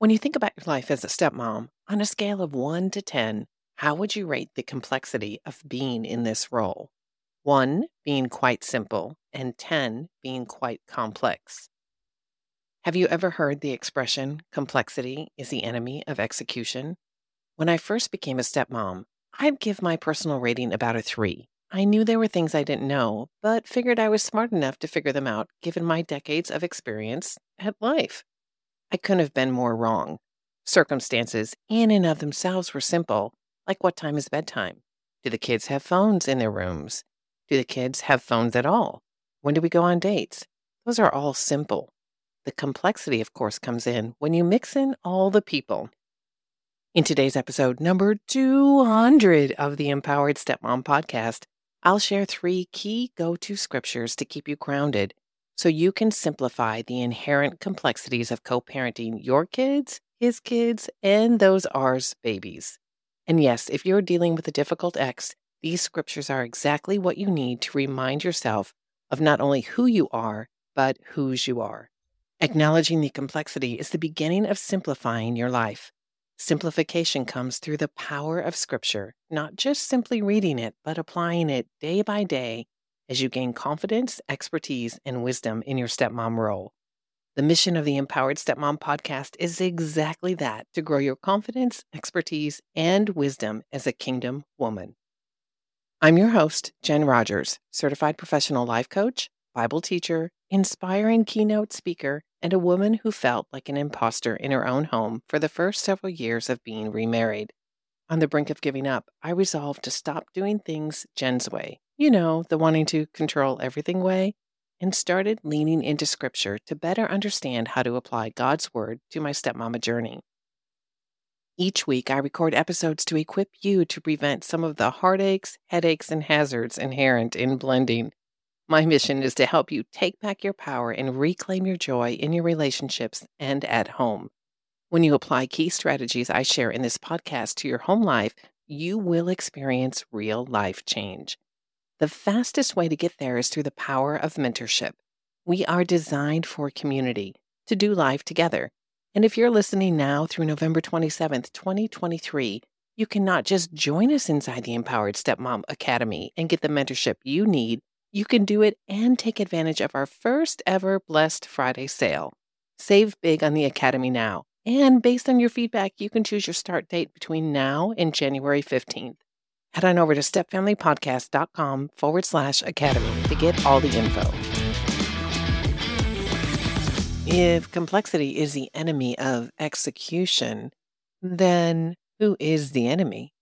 When you think about your life as a stepmom, on a scale of 1 to 10, how would you rate the complexity of being in this role? 1 being quite simple, and 10 being quite complex. Have you ever heard the expression, complexity is the enemy of execution? When I first became a stepmom, I'd give my personal rating about a 3. I knew there were things I didn't know, but figured I was smart enough to figure them out given my decades of experience at life. I couldn't have been more wrong. Circumstances in and of themselves were simple, like what time is bedtime? Do the kids have phones in their rooms? Do the kids have phones at all? When do we go on dates? Those are all simple. The complexity, of course, comes in when you mix in all the people. In today's episode, number 200 of the Empowered Stepmom podcast, I'll share three key go to scriptures to keep you grounded so you can simplify the inherent complexities of co parenting your kids, his kids, and those ours babies. And yes, if you're dealing with a difficult ex, these scriptures are exactly what you need to remind yourself of not only who you are, but whose you are. Acknowledging the complexity is the beginning of simplifying your life. Simplification comes through the power of Scripture, not just simply reading it, but applying it day by day as you gain confidence, expertise, and wisdom in your stepmom role. The mission of the Empowered Stepmom podcast is exactly that to grow your confidence, expertise, and wisdom as a kingdom woman. I'm your host, Jen Rogers, certified professional life coach, Bible teacher, inspiring keynote speaker, and a woman who felt like an imposter in her own home for the first several years of being remarried. On the brink of giving up, I resolved to stop doing things Jen's way, you know, the wanting to control everything way, and started leaning into scripture to better understand how to apply God's word to my stepmama journey. Each week, I record episodes to equip you to prevent some of the heartaches, headaches, and hazards inherent in blending. My mission is to help you take back your power and reclaim your joy in your relationships and at home. When you apply key strategies I share in this podcast to your home life, you will experience real life change. The fastest way to get there is through the power of mentorship. We are designed for community, to do life together. And if you're listening now through November 27th, 2023, you can not just join us inside the Empowered Stepmom Academy and get the mentorship you need you can do it and take advantage of our first ever Blessed Friday sale. Save big on the Academy now. And based on your feedback, you can choose your start date between now and January 15th. Head on over to stepfamilypodcast.com forward slash academy to get all the info. If complexity is the enemy of execution, then who is the enemy?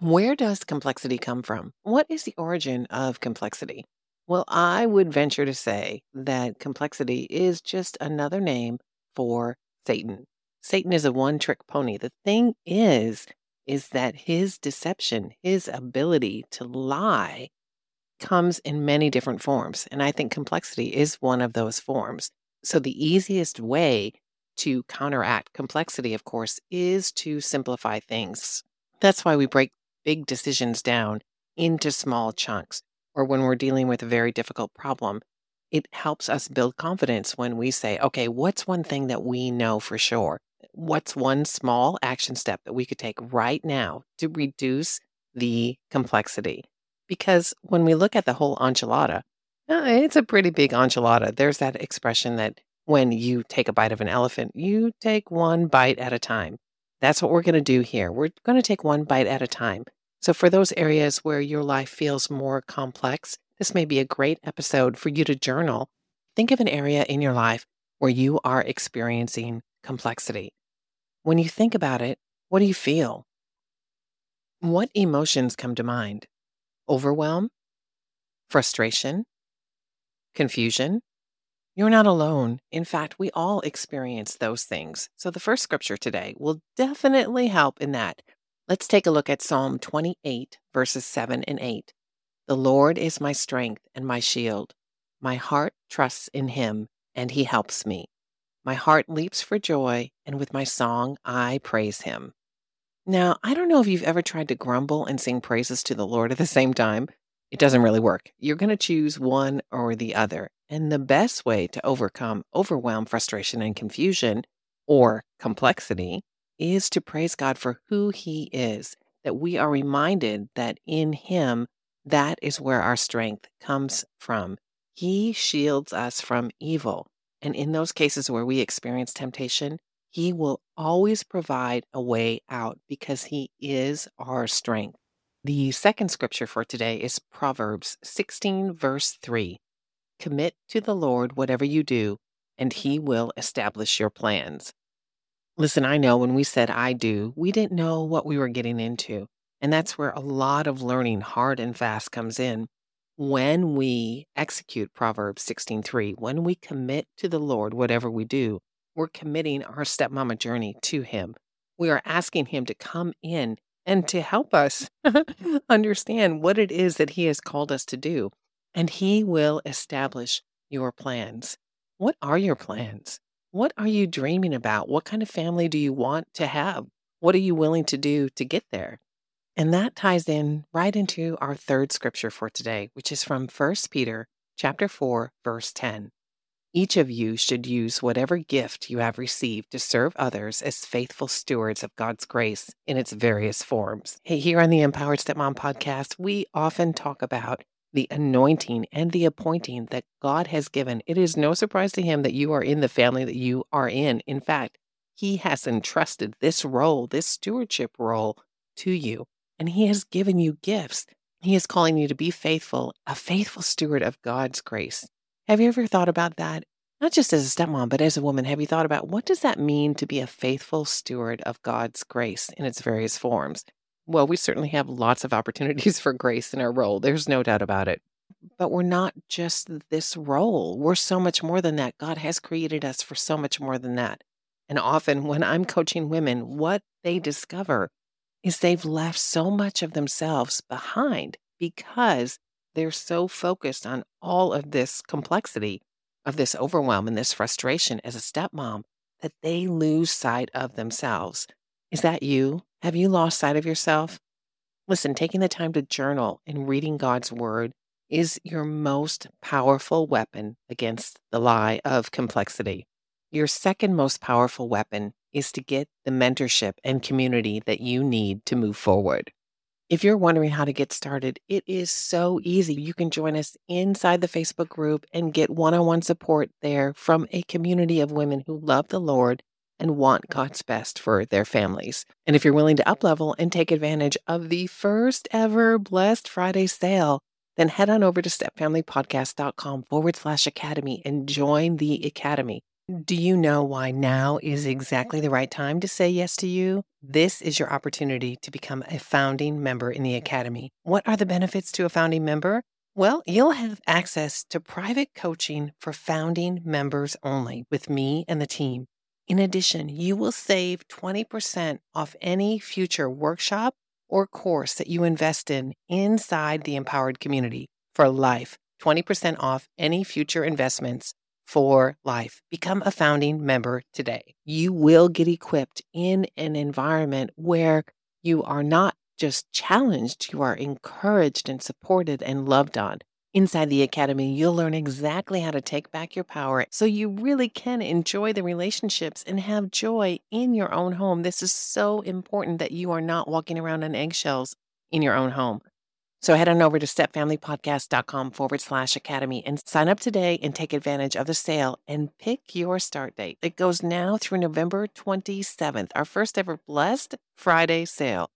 Where does complexity come from? What is the origin of complexity? Well, I would venture to say that complexity is just another name for Satan. Satan is a one trick pony. The thing is, is that his deception, his ability to lie, comes in many different forms. And I think complexity is one of those forms. So the easiest way to counteract complexity, of course, is to simplify things. That's why we break big decisions down into small chunks, or when we're dealing with a very difficult problem, it helps us build confidence when we say, okay, what's one thing that we know for sure? What's one small action step that we could take right now to reduce the complexity? Because when we look at the whole enchilada, uh, it's a pretty big enchilada. There's that expression that when you take a bite of an elephant, you take one bite at a time. That's what we're going to do here. We're going to take one bite at a time. So, for those areas where your life feels more complex, this may be a great episode for you to journal. Think of an area in your life where you are experiencing complexity. When you think about it, what do you feel? What emotions come to mind? Overwhelm? Frustration? Confusion? You're not alone. In fact, we all experience those things. So the first scripture today will definitely help in that. Let's take a look at Psalm 28, verses 7 and 8. The Lord is my strength and my shield. My heart trusts in him, and he helps me. My heart leaps for joy, and with my song I praise him. Now, I don't know if you've ever tried to grumble and sing praises to the Lord at the same time. It doesn't really work. You're going to choose one or the other. And the best way to overcome overwhelm, frustration, and confusion, or complexity is to praise God for who He is, that we are reminded that in Him, that is where our strength comes from. He shields us from evil. And in those cases where we experience temptation, He will always provide a way out because He is our strength. The second scripture for today is Proverbs 16, verse 3. Commit to the Lord whatever you do, and He will establish your plans. Listen, I know when we said I do, we didn't know what we were getting into. And that's where a lot of learning hard and fast comes in when we execute Proverbs 16:3, when we commit to the Lord whatever we do, we're committing our stepmama journey to him. We are asking him to come in and to help us understand what it is that he has called us to do, and he will establish your plans. What are your plans? What are you dreaming about? What kind of family do you want to have? What are you willing to do to get there? And that ties in right into our third scripture for today, which is from 1 Peter chapter 4, verse 10. Each of you should use whatever gift you have received to serve others as faithful stewards of God's grace in its various forms. Hey, here on the Empowered Stepmom podcast, we often talk about the anointing and the appointing that God has given. It is no surprise to Him that you are in the family that you are in. In fact, He has entrusted this role, this stewardship role, to you and He has given you gifts. He is calling you to be faithful, a faithful steward of God's grace. Have you ever thought about that? Not just as a stepmom, but as a woman, have you thought about what does that mean to be a faithful steward of God's grace in its various forms? Well, we certainly have lots of opportunities for grace in our role. There's no doubt about it. But we're not just this role. We're so much more than that. God has created us for so much more than that. And often when I'm coaching women, what they discover is they've left so much of themselves behind because they're so focused on all of this complexity of this overwhelm and this frustration as a stepmom that they lose sight of themselves. Is that you? Have you lost sight of yourself? Listen, taking the time to journal and reading God's word is your most powerful weapon against the lie of complexity. Your second most powerful weapon is to get the mentorship and community that you need to move forward. If you're wondering how to get started, it is so easy. You can join us inside the Facebook group and get one on one support there from a community of women who love the Lord and want God's best for their families. And if you're willing to uplevel and take advantage of the first ever Blessed Friday sale, then head on over to stepfamilypodcast.com forward slash academy and join the academy. Do you know why now is mm-hmm. exactly the right time to say yes to you? This is your opportunity to become a founding member in the mm-hmm. Academy. What are the benefits to a founding member? Well, you'll have access to private coaching for founding members only with me and the team. In addition, you will save 20% off any future workshop or course that you invest in inside the empowered community for life. 20% off any future investments for life. Become a founding member today. You will get equipped in an environment where you are not just challenged, you are encouraged and supported and loved on. Inside the Academy, you'll learn exactly how to take back your power so you really can enjoy the relationships and have joy in your own home. This is so important that you are not walking around on eggshells in your own home. So head on over to stepfamilypodcast.com forward slash academy and sign up today and take advantage of the sale and pick your start date. It goes now through November 27th, our first ever Blessed Friday sale.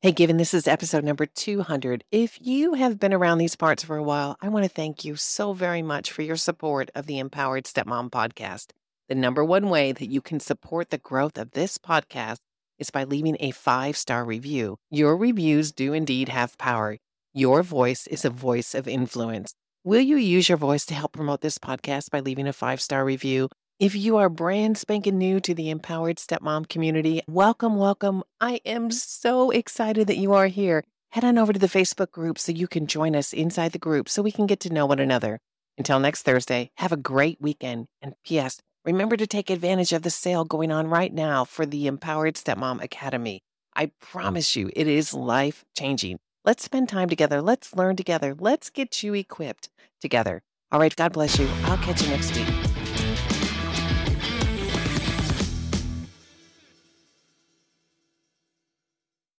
Hey, given this is episode number 200, if you have been around these parts for a while, I want to thank you so very much for your support of the Empowered Stepmom podcast. The number one way that you can support the growth of this podcast is by leaving a five star review. Your reviews do indeed have power. Your voice is a voice of influence. Will you use your voice to help promote this podcast by leaving a five star review? If you are brand spanking new to the Empowered Stepmom community, welcome, welcome. I am so excited that you are here. Head on over to the Facebook group so you can join us inside the group so we can get to know one another. Until next Thursday, have a great weekend. And P.S., remember to take advantage of the sale going on right now for the Empowered Stepmom Academy. I promise you, it is life changing. Let's spend time together. Let's learn together. Let's get you equipped together. All right. God bless you. I'll catch you next week.